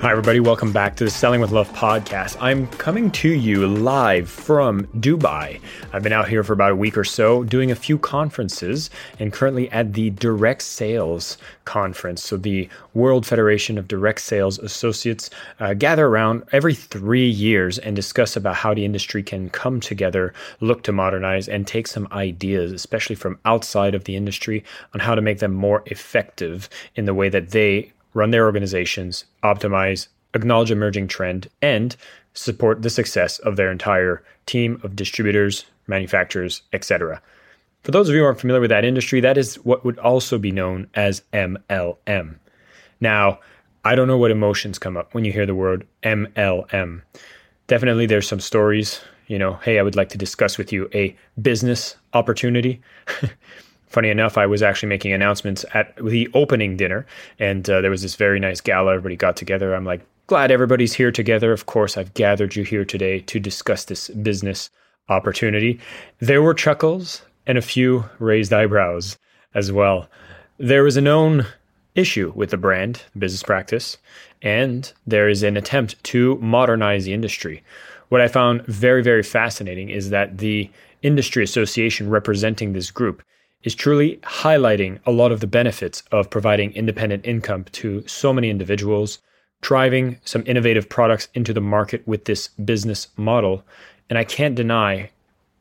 Hi, everybody. Welcome back to the Selling with Love podcast. I'm coming to you live from Dubai. I've been out here for about a week or so doing a few conferences and currently at the Direct Sales Conference. So, the World Federation of Direct Sales Associates uh, gather around every three years and discuss about how the industry can come together, look to modernize, and take some ideas, especially from outside of the industry, on how to make them more effective in the way that they run their organizations, optimize, acknowledge emerging trend, and support the success of their entire team of distributors, manufacturers, etc. For those of you who aren't familiar with that industry, that is what would also be known as MLM. Now, I don't know what emotions come up when you hear the word MLM. Definitely, there's some stories, you know, hey, I would like to discuss with you a business opportunity. funny enough, I was actually making announcements at the opening dinner, and uh, there was this very nice gala. Everybody got together. I'm like, glad everybody's here together. Of course, I've gathered you here today to discuss this business opportunity. There were chuckles and a few raised eyebrows as well. There was a known issue with the brand, business practice, and there is an attempt to modernize the industry. What I found very, very fascinating is that the industry association representing this group is truly highlighting a lot of the benefits of providing independent income to so many individuals, driving some innovative products into the market with this business model. And I can't deny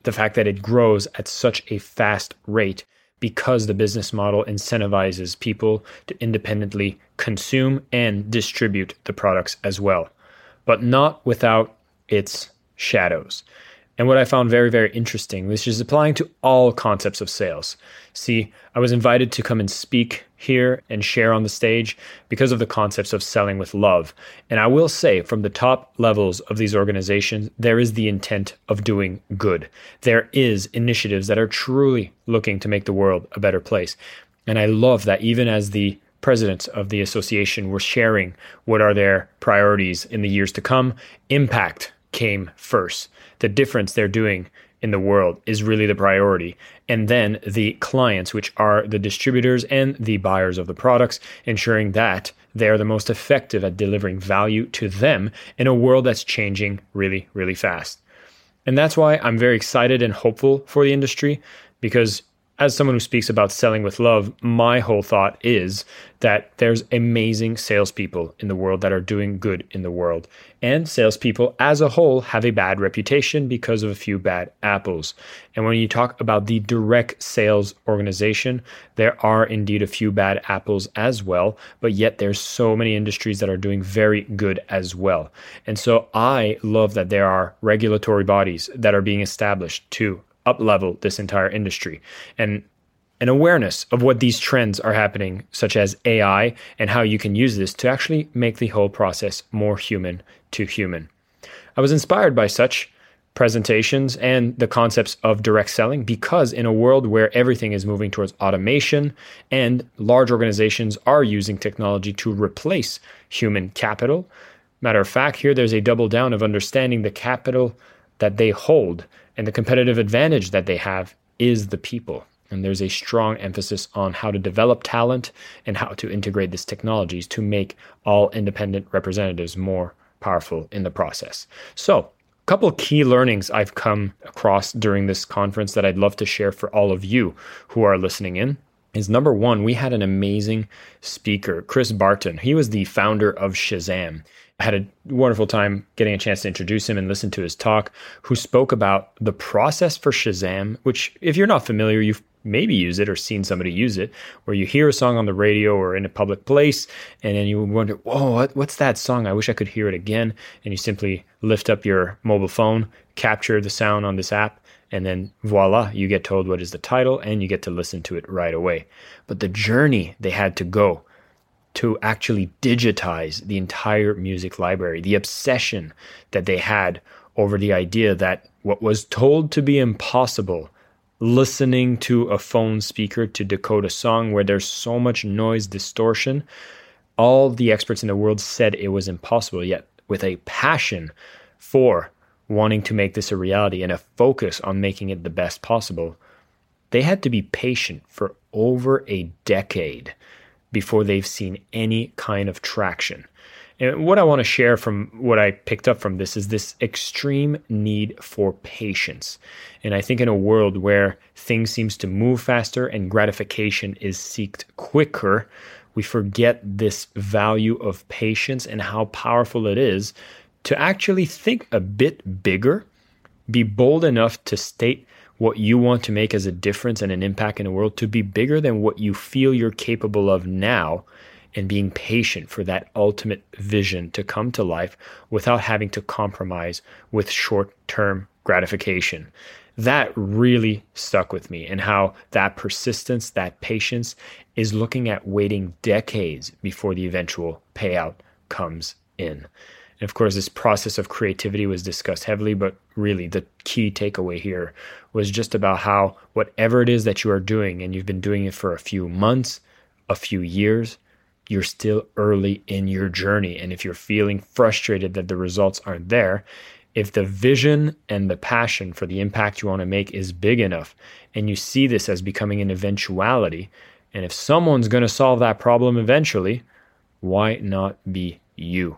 the fact that it grows at such a fast rate because the business model incentivizes people to independently consume and distribute the products as well, but not without its shadows. And what I found very, very interesting, which is applying to all concepts of sales. See, I was invited to come and speak here and share on the stage because of the concepts of selling with love. And I will say, from the top levels of these organizations, there is the intent of doing good. There is initiatives that are truly looking to make the world a better place. And I love that even as the presidents of the association were sharing what are their priorities in the years to come, impact came first. The difference they're doing in the world is really the priority. And then the clients, which are the distributors and the buyers of the products, ensuring that they are the most effective at delivering value to them in a world that's changing really, really fast. And that's why I'm very excited and hopeful for the industry because as someone who speaks about selling with love, my whole thought is that there's amazing salespeople in the world that are doing good in the world. And salespeople as a whole have a bad reputation because of a few bad apples. And when you talk about the direct sales organization, there are indeed a few bad apples as well, but yet there's so many industries that are doing very good as well. And so I love that there are regulatory bodies that are being established to up level this entire industry. And an awareness of what these trends are happening, such as AI, and how you can use this to actually make the whole process more human to human. I was inspired by such presentations and the concepts of direct selling because in a world where everything is moving towards automation and large organizations are using technology to replace human capital, matter of fact, here there's a double down of understanding the capital that they hold and the competitive advantage that they have is the people. And there's a strong emphasis on how to develop talent and how to integrate these technologies to make all independent representatives more powerful in the process. So, a couple key learnings I've come across during this conference that I'd love to share for all of you who are listening in is number one, we had an amazing speaker, Chris Barton. He was the founder of Shazam. Had a wonderful time getting a chance to introduce him and listen to his talk, who spoke about the process for Shazam, which, if you're not familiar, you've maybe used it or seen somebody use it, where you hear a song on the radio or in a public place, and then you wonder, whoa, what, what's that song? I wish I could hear it again. And you simply lift up your mobile phone, capture the sound on this app, and then voila, you get told what is the title and you get to listen to it right away. But the journey they had to go to actually digitize the entire music library, the obsession that they had over the idea that what was told to be impossible listening to a phone speaker to decode a song where there's so much noise distortion. All the experts in the world said it was impossible, yet, with a passion for wanting to make this a reality and a focus on making it the best possible, they had to be patient for over a decade before they've seen any kind of traction. And what I want to share from what I picked up from this is this extreme need for patience. And I think in a world where things seems to move faster and gratification is seeked quicker, we forget this value of patience and how powerful it is to actually think a bit bigger, be bold enough to state what you want to make as a difference and an impact in the world to be bigger than what you feel you're capable of now and being patient for that ultimate vision to come to life without having to compromise with short term gratification. That really stuck with me, and how that persistence, that patience is looking at waiting decades before the eventual payout comes in. And of course, this process of creativity was discussed heavily, but really the key takeaway here was just about how whatever it is that you are doing, and you've been doing it for a few months, a few years, you're still early in your journey. And if you're feeling frustrated that the results aren't there, if the vision and the passion for the impact you want to make is big enough, and you see this as becoming an eventuality, and if someone's going to solve that problem eventually, why not be you?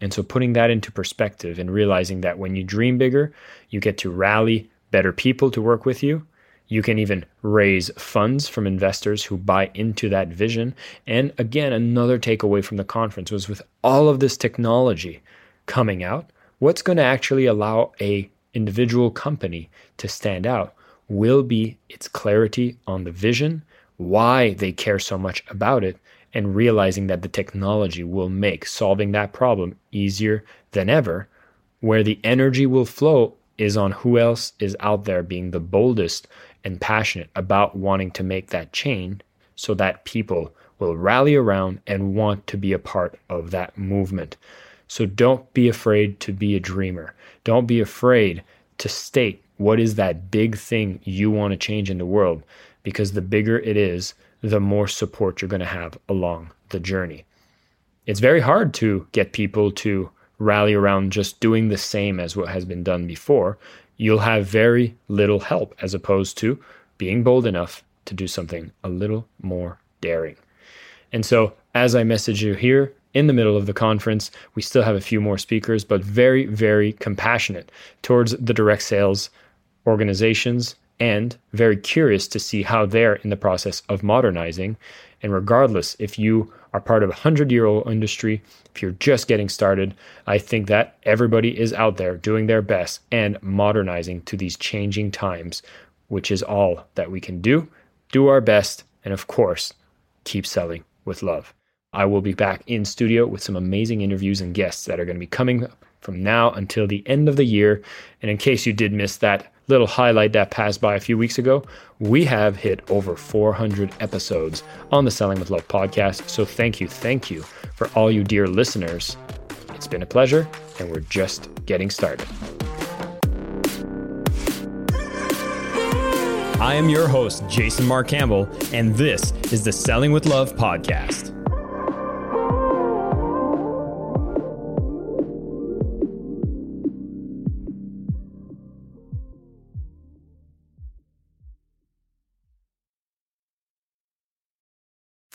And so putting that into perspective and realizing that when you dream bigger, you get to rally better people to work with you. You can even raise funds from investors who buy into that vision. And again, another takeaway from the conference was with all of this technology coming out, what's going to actually allow a individual company to stand out will be its clarity on the vision, why they care so much about it, and realizing that the technology will make solving that problem easier than ever, where the energy will flow is on who else is out there being the boldest and passionate about wanting to make that change so that people will rally around and want to be a part of that movement. So don't be afraid to be a dreamer. Don't be afraid to state what is that big thing you want to change in the world because the bigger it is, the more support you're going to have along the journey. It's very hard to get people to rally around just doing the same as what has been done before. You'll have very little help as opposed to being bold enough to do something a little more daring. And so, as I message you here in the middle of the conference, we still have a few more speakers, but very, very compassionate towards the direct sales organizations and very curious to see how they're in the process of modernizing. And regardless, if you are part of a hundred year old industry, if you're just getting started, I think that everybody is out there doing their best and modernizing to these changing times, which is all that we can do. Do our best, and of course, keep selling with love. I will be back in studio with some amazing interviews and guests that are going to be coming from now until the end of the year. And in case you did miss that, little highlight that passed by a few weeks ago, we have hit over 400 episodes on the Selling with Love podcast. So thank you, thank you for all you dear listeners. It's been a pleasure, and we're just getting started. I am your host, Jason Marc Campbell, and this is the Selling with Love podcast.